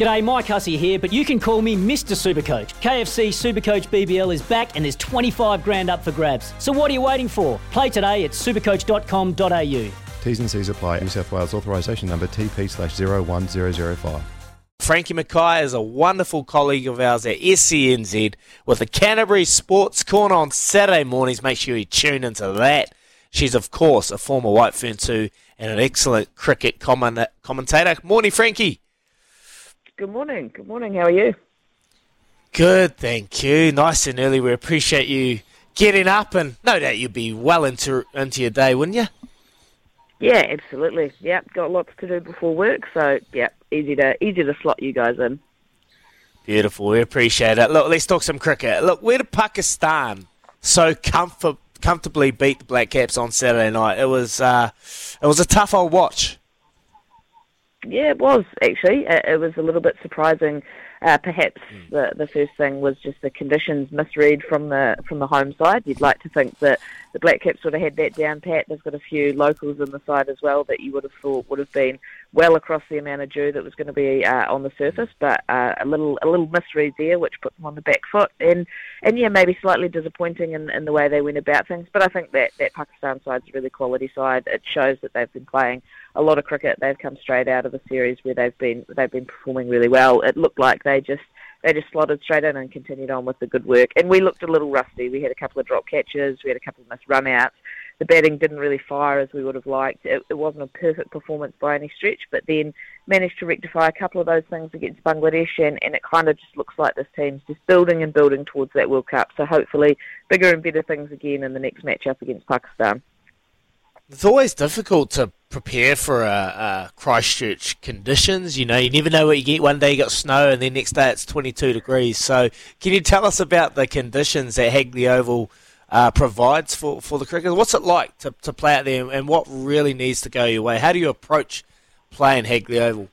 G'day, Mike Hussey here, but you can call me Mr. Supercoach. KFC Supercoach BBL is back and there's 25 grand up for grabs. So what are you waiting for? Play today at supercoach.com.au. T's and C's apply. New South Wales authorisation number TP slash 01005. Frankie Mackay is a wonderful colleague of ours at SENZ with the Canterbury Sports Corner on Saturday mornings. Make sure you tune into that. She's, of course, a former White Fern too and an excellent cricket commentator. Morning, Frankie. Good morning. Good morning. How are you? Good, thank you. Nice and early. We appreciate you getting up, and no doubt you'd be well into into your day, wouldn't you? Yeah, absolutely. Yep, got lots to do before work, so yeah, easy to easy to slot you guys in. Beautiful. We appreciate it. Look, let's talk some cricket. Look, where did Pakistan so comfort, comfortably beat the Black Caps on Saturday night? It was uh, it was a tough old watch. Yeah, it was actually. It was a little bit surprising. Uh, perhaps mm. the the first thing was just the conditions misread from the from the home side. You'd like to think that the Black Caps would have had that down pat. They've got a few locals in the side as well that you would have thought would have been well across the amount of dew that was going to be uh, on the surface, but uh, a little a little misread there, which put them on the back foot, and and yeah, maybe slightly disappointing in, in the way they went about things. But I think that that Pakistan side's a really quality side. It shows that they've been playing a lot of cricket. They've come straight out of a series where they've been they've been performing really well. It looked like they just they just slotted straight in and continued on with the good work. And we looked a little rusty. We had a couple of drop catches, we had a couple of missed run outs. The batting didn't really fire as we would have liked. It, it wasn't a perfect performance by any stretch, but then managed to rectify a couple of those things against Bangladesh, and, and it kind of just looks like this team's just building and building towards that World Cup. So hopefully, bigger and better things again in the next match up against Pakistan. It's always difficult to prepare for a, a, Christchurch conditions. You know, you never know what you get. One day you got snow, and then next day it's 22 degrees. So, can you tell us about the conditions that Hagley Oval uh, provides for, for the cricket? What's it like to, to play out there, and what really needs to go your way? How do you approach playing Hagley Oval?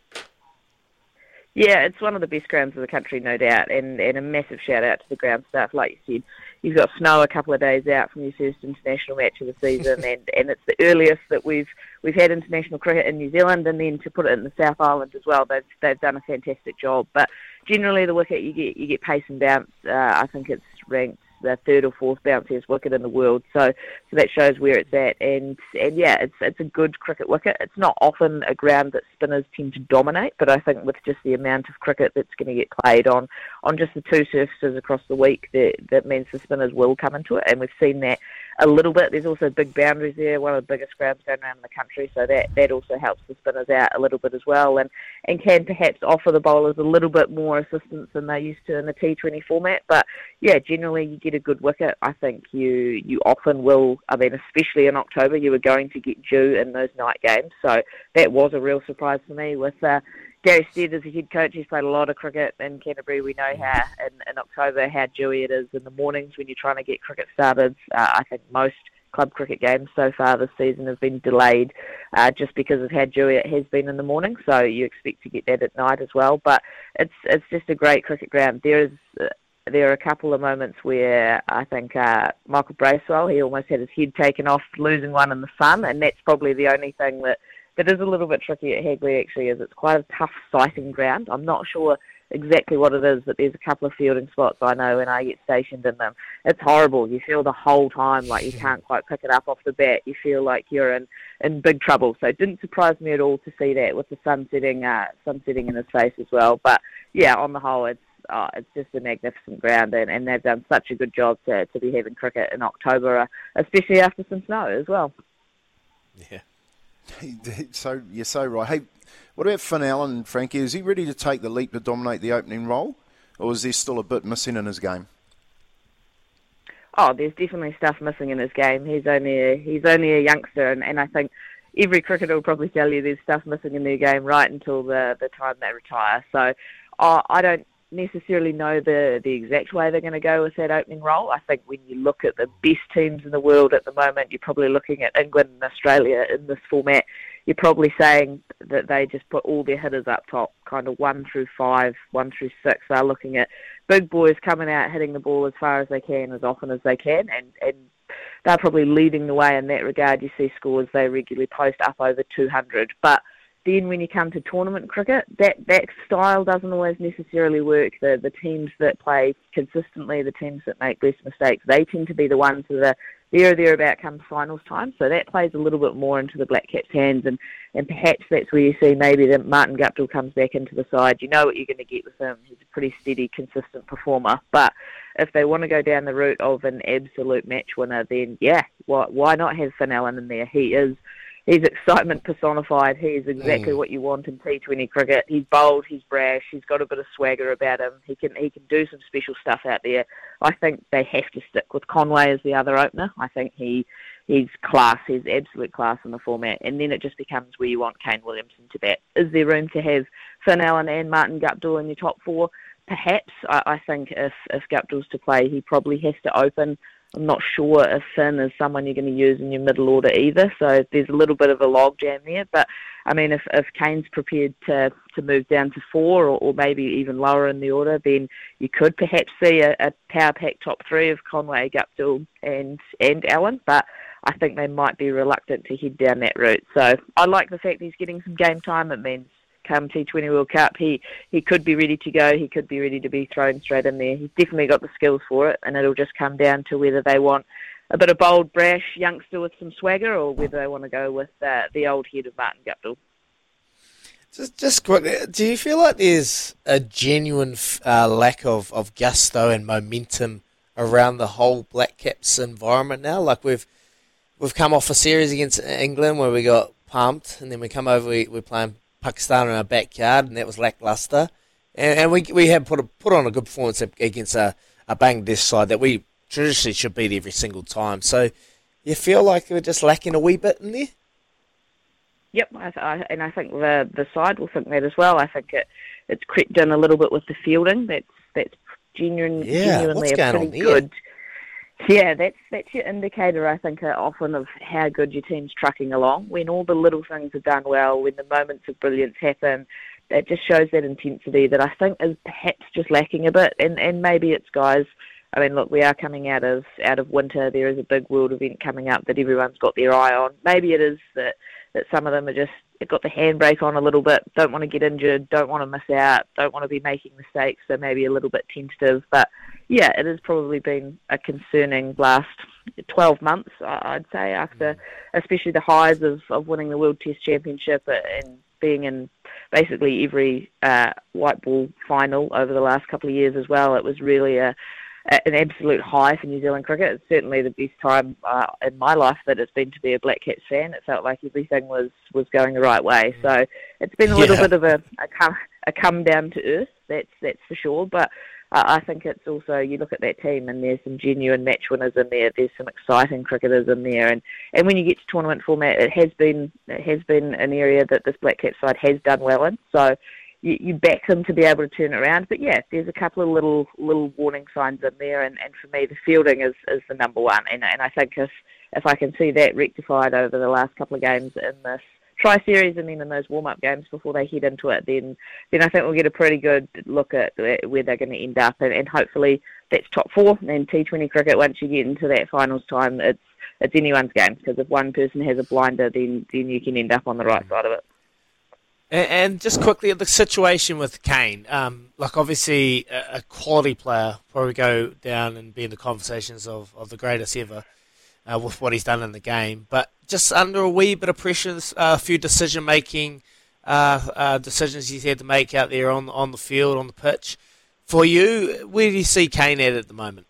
Yeah, it's one of the best grounds of the country, no doubt, and, and a massive shout out to the ground staff, like you said you've got snow a couple of days out from your first international match of the season, and, and it's the earliest that we've we've had international cricket in New Zealand, and then to put it in the South Island as well, they've they've done a fantastic job. But generally, the wicket you get you get pace and bounce. Uh, I think it's ranked the third or fourth bounciest wicket in the world. So, so that shows where it's at. And and yeah, it's it's a good cricket wicket. It's not often a ground that spinners tend to dominate, but I think with just the amount of cricket that's going to get played on on just the two surfaces across the week, that that means the spinners will come into it, and we've seen that a little bit. There's also big boundaries there, one of the biggest grounds going around the country, so that, that also helps the spinners out a little bit as well, and, and can perhaps offer the bowlers a little bit more assistance than they used to in the T20 format. But yeah, generally you get a good wicket. I think you you often will. I mean, especially in October, you were going to get dew in those night games, so that was a real surprise for me with. Uh, Gary Stead is a head coach. He's played a lot of cricket in Canterbury. We know how in, in October how dewy it is in the mornings when you're trying to get cricket started. Uh, I think most club cricket games so far this season have been delayed uh, just because of how dewy it has been in the morning. So you expect to get that at night as well. But it's it's just a great cricket ground. There is. There are a couple of moments where I think uh, Michael Bracewell, he almost had his head taken off losing one in the sun, and that's probably the only thing that that is a little bit tricky at Hagley actually is it's quite a tough sighting ground. I'm not sure exactly what it is, but there's a couple of fielding spots I know when I get stationed in them. It's horrible. You feel the whole time like you can't quite pick it up off the bat. You feel like you're in, in big trouble. So it didn't surprise me at all to see that with the sun setting, uh, sun setting in his face as well. But yeah, on the whole, it's oh, it's just a magnificent ground, and, and they've done such a good job to, to be having cricket in October, uh, especially after some snow as well. Yeah. So you're so right. Hey, what about Finn Allen, Frankie? Is he ready to take the leap to dominate the opening role, or is there still a bit missing in his game? Oh, there's definitely stuff missing in his game. He's only a, he's only a youngster, and, and I think every cricketer will probably tell you there's stuff missing in their game right until the the time they retire. So uh, I don't necessarily know the, the exact way they're going to go with that opening role. I think when you look at the best teams in the world at the moment, you're probably looking at England and Australia in this format. You're probably saying that they just put all their hitters up top, kind of one through five, one through six. They're looking at big boys coming out, hitting the ball as far as they can, as often as they can, and, and they're probably leading the way in that regard. You see scores they regularly post up over 200, but then when you come to tournament cricket, that, that style doesn't always necessarily work. The the teams that play consistently, the teams that make less mistakes, they tend to be the ones that are there or thereabout come finals time. So that plays a little bit more into the Black Caps' hands, and, and perhaps that's where you see maybe that Martin Guptill comes back into the side. You know what you're going to get with him. He's a pretty steady, consistent performer. But if they want to go down the route of an absolute match winner, then yeah, why, why not have Finn Allen in there? He is he's excitement personified. He's exactly mm. what you want in T20 cricket. He's bold, he's brash, he's got a bit of swagger about him. He can he can do some special stuff out there. I think they have to stick with Conway as the other opener. I think he he's class, he's absolute class in the format, and then it just becomes where you want Kane Williamson to bat. Is there room to have Finn Allen and Martin Guptill in your top four? Perhaps. I, I think if if Guptill's to play, he probably has to open. I'm not sure if Finn is someone you're going to use in your middle order either. So there's a little bit of a logjam there. But I mean, if if Kane's prepared to to move down to four or, or maybe even lower in the order, then you could perhaps see a, a power pack top three of Conway, Guptill, and and Allen. But I think they might be reluctant to head down that route. So I like the fact he's getting some game time. It means come T20 World Cup, he, he could be ready to go. He could be ready to be thrown straight in there. He's definitely got the skills for it, and it'll just come down to whether they want a bit of bold, brash youngster with some swagger, or whether they want to go with uh, the old head of Martin Guptill. Just, just quickly, do you feel like there's a genuine uh, lack of, of gusto and momentum around the whole Black Caps environment now? Like we've we've come off a series against England where we got pumped, and then we come over, we, we're playing Pakistan in our backyard, and that was lackluster. And, and we we have put a, put on a good performance against a, a Bangladesh side that we traditionally should beat every single time. So you feel like we're just lacking a wee bit in there. Yep, I, I, and I think the the side will think that as well. I think it it's crept in a little bit with the fielding. That's that's genuine, yeah, genuinely a pretty good. Yeah, that's that's your indicator, I think, uh, often of how good your team's trucking along. When all the little things are done well, when the moments of brilliance happen, it just shows that intensity that I think is perhaps just lacking a bit. And and maybe it's guys. I mean, look, we are coming out of out of winter. There is a big world event coming up that everyone's got their eye on. Maybe it is that that some of them are just got the handbrake on a little bit, don't want to get injured, don't want to miss out, don't want to be making mistakes, so maybe a little bit tentative. But yeah, it has probably been a concerning last 12 months, I'd say, after especially the highs of, of winning the World Test Championship and being in basically every uh, white ball final over the last couple of years as well. It was really a an absolute high for New Zealand cricket. It's certainly the best time uh, in my life that it's been to be a Black Caps fan. It felt like everything was, was going the right way. So it's been a little Yeah. bit of a, a, come, a come down to earth, that's, that's for sure. But I think it's also, you look at that team and there's some genuine match winners in there. There's some exciting cricketers in there. And, and when you get to tournament format, it has been, it has been an area that this Black Caps side has done well in. So you, you back them to be able to turn it around. But yeah, there's a couple of little little warning signs in there, and, and for me, the fielding is, is the number one. And and I think if if I can see that rectified over the last couple of games in this tri series and then in those warm up games before they head into it, then then I think we'll get a pretty good look at where they're going to end up, and, and hopefully that's top four. And T20 cricket, once you get into that finals time, it's it's anyone's game because if one person has a blinder, then then you can end up on the right side of it. And, and just quickly, the situation with Kane, um, like obviously a, a, quality player, probably go down and be in the conversations of, of the greatest ever uh, with what he's done in the game, but just under a wee bit of pressure, uh, a few decision making uh, uh, decisions he's had to make out there on on the field, on the pitch. For you, where do you see Kane at at the moment?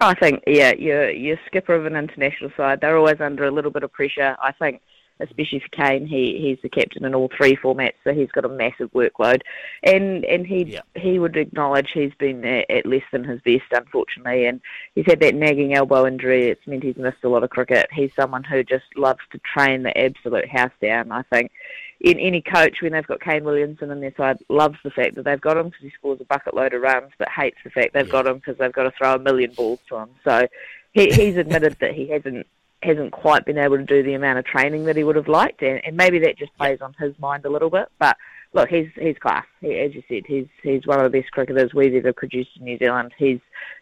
I think, yeah, you're, you're skipper of an international side. They're always under a little bit of pressure. I think, especially for Kane, he, he's the captain in all three formats, so he's got a massive workload. And and he yeah. he would acknowledge he's been at, at less than his best, unfortunately. And he's had that nagging elbow injury. It's meant he's missed a lot of cricket. He's someone who just loves to train the absolute house down. I think in any coach when they've got Kane Williamson in their side loves the fact that they've got him because he scores a bucket load of runs, but hates the fact they've yeah. got him because they've got to throw a million balls to him. So he, he's admitted that he hasn't hasn't quite been able to do the amount of training that he would have liked, and, and maybe that just plays on his mind a little bit. But look, he's he's class. He, as you said, he's he's one of the best cricketers we've ever produced in New Zealand. He's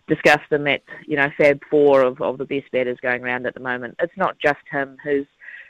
discussed in that you know Fab Four of of the best batters going around at the moment. It's not just him who's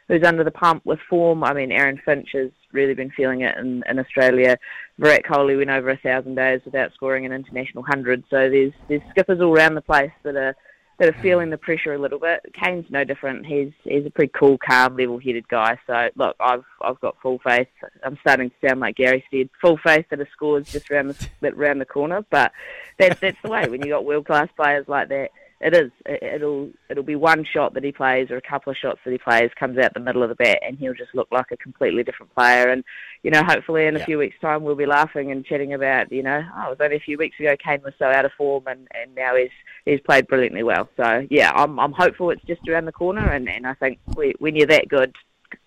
who's under the pump with form. I mean, Aaron Finch has really been feeling it in, in Australia. Virat Kohli went over a thousand days without scoring an international hundred. So there's there's skippers all around the place that are that are mm. feeling the pressure a little bit. Kane's no different. He's he's a pretty cool, calm, level-headed guy. So look, I've I've got full faith. I'm starting to sound like Gary Stead, full faith that a score is just around the around the corner. But that's that's the way when you've got world-class players like that it is. It'll it'll be one shot that he plays or a couple of shots that he plays comes out the middle of the bat, and he'll just look like a completely different player. And you know, hopefully in a yeah. few weeks' time, we'll be laughing and chatting about you know, oh, it was only a few weeks ago Kane was so out of form, and, and now he's he's played brilliantly well. So yeah, I'm I'm hopeful it's just around the corner, and and I think we, when you're that good,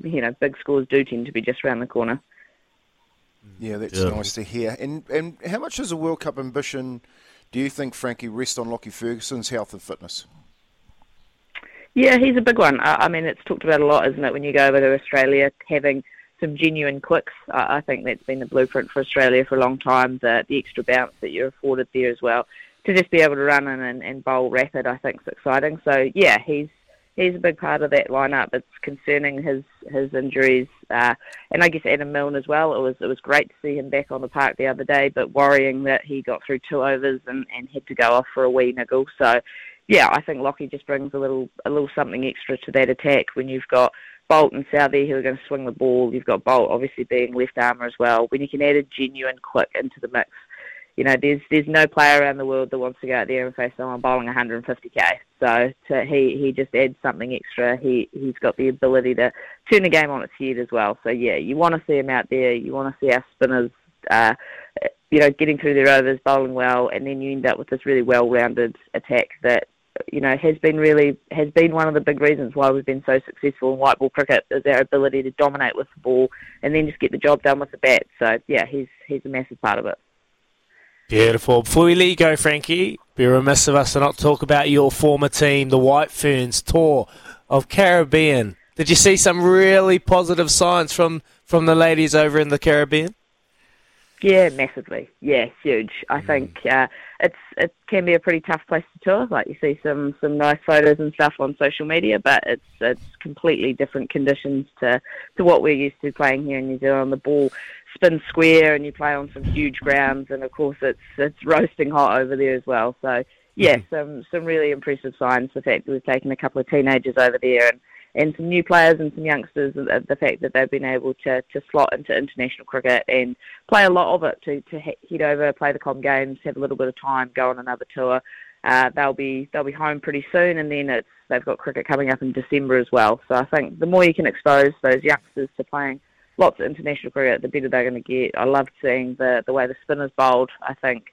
you know, big scores do tend to be just around the corner. Yeah, that's yeah. nice to hear. And and how much does a World Cup ambition? Do you think Frankie rests on Lockie Ferguson's health and fitness? Yeah, he's a big one. I, mean, it's talked about a lot, isn't it, when you go over to Australia, having some genuine quicks. I, think that's been the blueprint for Australia for a long time, the, the extra bounce that you're afforded there as well. To just be able to run in and, and bowl rapid, I think is exciting. So, yeah, he's he's a big part of that lineup. It's concerning his his injuries, uh, and I guess Adam Milne as well. It was it was great to see him back on the park the other day, but worrying that he got through two overs and, and had to go off for a wee niggle. So, yeah, I think Lockie just brings a little a little something extra to that attack when you've got Boult and Southee who are going to swing the ball. You've got Boult obviously being left armer as well. When you can add a genuine quick into the mix you know, there's there's no player around the world that wants to go out there and face someone bowling 150k. So to, he he just adds something extra. He he's got the ability to turn the game on its head as well. So yeah, you want to see him out there. You want to see our spinners, uh, you know, getting through their overs, bowling well, and then you end up with this really well-rounded attack that you know has been really has been one of the big reasons why we've been so successful in white ball cricket is our ability to dominate with the ball and then just get the job done with the bat. So yeah, he's he's a massive part of it. Beautiful. Before we let you go, Frankie, be remiss of us to not talk about your former team, the White Ferns tour of Caribbean. Did you see some really positive signs from, from the ladies over in the Caribbean? Yeah, massively. Yeah, huge. I mm. think uh, it's it can be a pretty tough place to tour. Like you see some some nice photos and stuff on social media, but it's it's completely different conditions to to what we're used to playing here in New Zealand. On the ball spin square and you play on some huge grounds and of course it's it's roasting hot over there as well. So yeah, mm-hmm. some some really impressive signs. The fact that we've taken a couple of teenagers over there and, and some new players and some youngsters. The fact that they've been able to, to slot into international cricket and play a lot of it to to head over, play the Com Games, have a little bit of time, go on another tour. Uh, they'll be they'll be home pretty soon, and then it's they've got cricket coming up in December as well. So I think the more you can expose those youngsters to playing lots of international cricket, the better they're going to get. I loved seeing the the way the spinners bowled. I think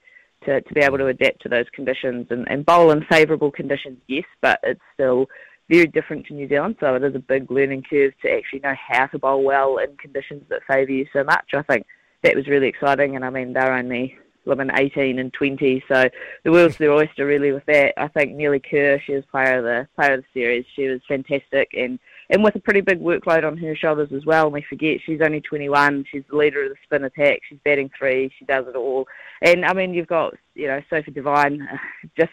to to be able to adapt to those conditions and, and bowl in favourable conditions, yes, but it's still very different to New Zealand. So it is a big learning curve to actually know how to bowl well in conditions that favour you so much. I think that was really exciting, and I mean they're only living 18 and 20, so the world's their oyster really with that. I think Melie Kerr, she was player of the player of the series. She was fantastic and and with a pretty big workload on her shoulders as well. And we forget she's only 21. She's the leader of the spin attack. She's batting three. She does it all. And I mean, you've got you know Sophie Devine, just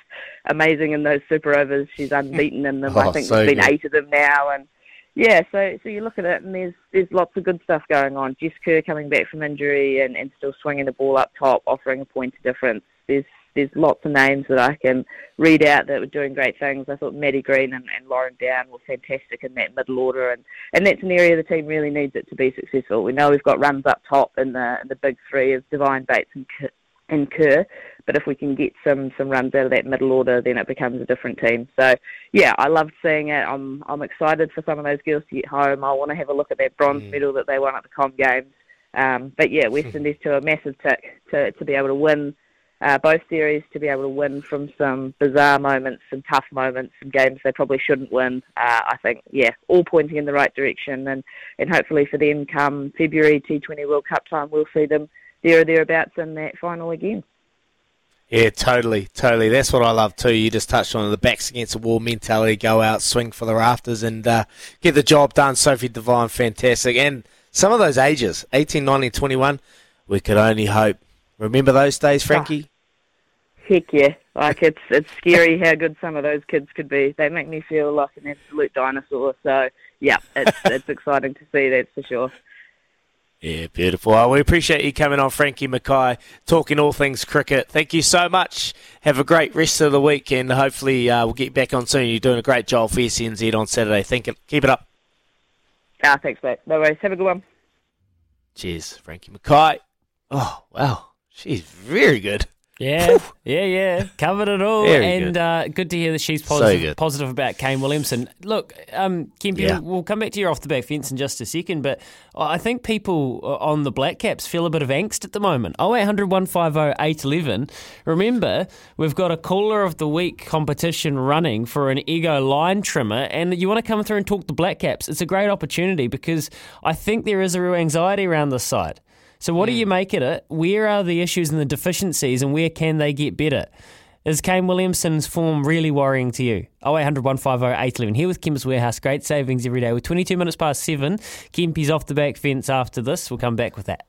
amazing in those super overs. She's unbeaten in them. Oh, I think so there's been good. eight of them now, and yeah, so so you look at it and there's there's lots of good stuff going on. Jess Kerr coming back from injury and, and still swinging the ball up top, offering a point of difference. There's there's lots of names that I can read out that were doing great things. I thought Maddie Green and, and Lauren Down were fantastic in that middle order, and, and that's an area the team really needs it to be successful. We know we've got runs up top in the in the big three of Devine Bates and Kerr, and Kerr, but if we can get some some runs out of that middle order, then it becomes a different team. So yeah, I loved seeing it. I'm I'm excited for some of those girls to get home. I want to have a look at that bronze medal that they won at the Com Games. Um, but yeah, West Indies to a massive tick to to be able to win uh, both series, to be able to win from some bizarre moments, some tough moments, some games they probably shouldn't win. Uh, I think yeah, all pointing in the right direction, and and hopefully for them, come February T20 World Cup time, we'll see them there or thereabouts in that final again. Yeah, totally, totally. That's what I love too. You just touched on the backs against the wall mentality, go out, swing for the rafters, and uh, get the job done. Sophie Devine, fantastic. And some of those ages, 18, 19, 21, we could only hope. Remember those days, Frankie? Heck yeah! Like it's it's scary how good some of those kids could be. They make me feel like an absolute dinosaur. So yeah, it's it's exciting to see that for sure. Yeah, beautiful. Well, we appreciate you coming on, Frankie Mackay, talking all things cricket. Thank you so much. Have a great rest of the week, and hopefully uh, we'll get back on soon. You're doing a great job for SENZ on Saturday. Thank you. keep it up. Ah, thanks, mate. No worries. Have a good one. Cheers, Frankie Mackay. Oh, wow. She's very good. Yeah, yeah, yeah. Covered it all. Very and good. Uh, good to hear that she's positive, good. positive about Kane Williamson. Look, um, Kempy, Yeah. we'll come back to you off the back fence in just a second, but I think people on the Black Caps feel a bit of angst at the moment. 0800 150 811. Remember, we've got a Caller of the Week competition running for an Ego line trimmer, and you want to come through and talk the Black Caps. It's a great opportunity because I think there is a real anxiety around this side. So, what do you make of it? Where are the issues and the deficiencies, and where can they get better? Is Kane Williamson's form really worrying to you? 0800 150 811. Here with Kim's Warehouse. Great savings every day. With 22 minutes past 7, Kempy's off the back fence after this. We'll come back with that.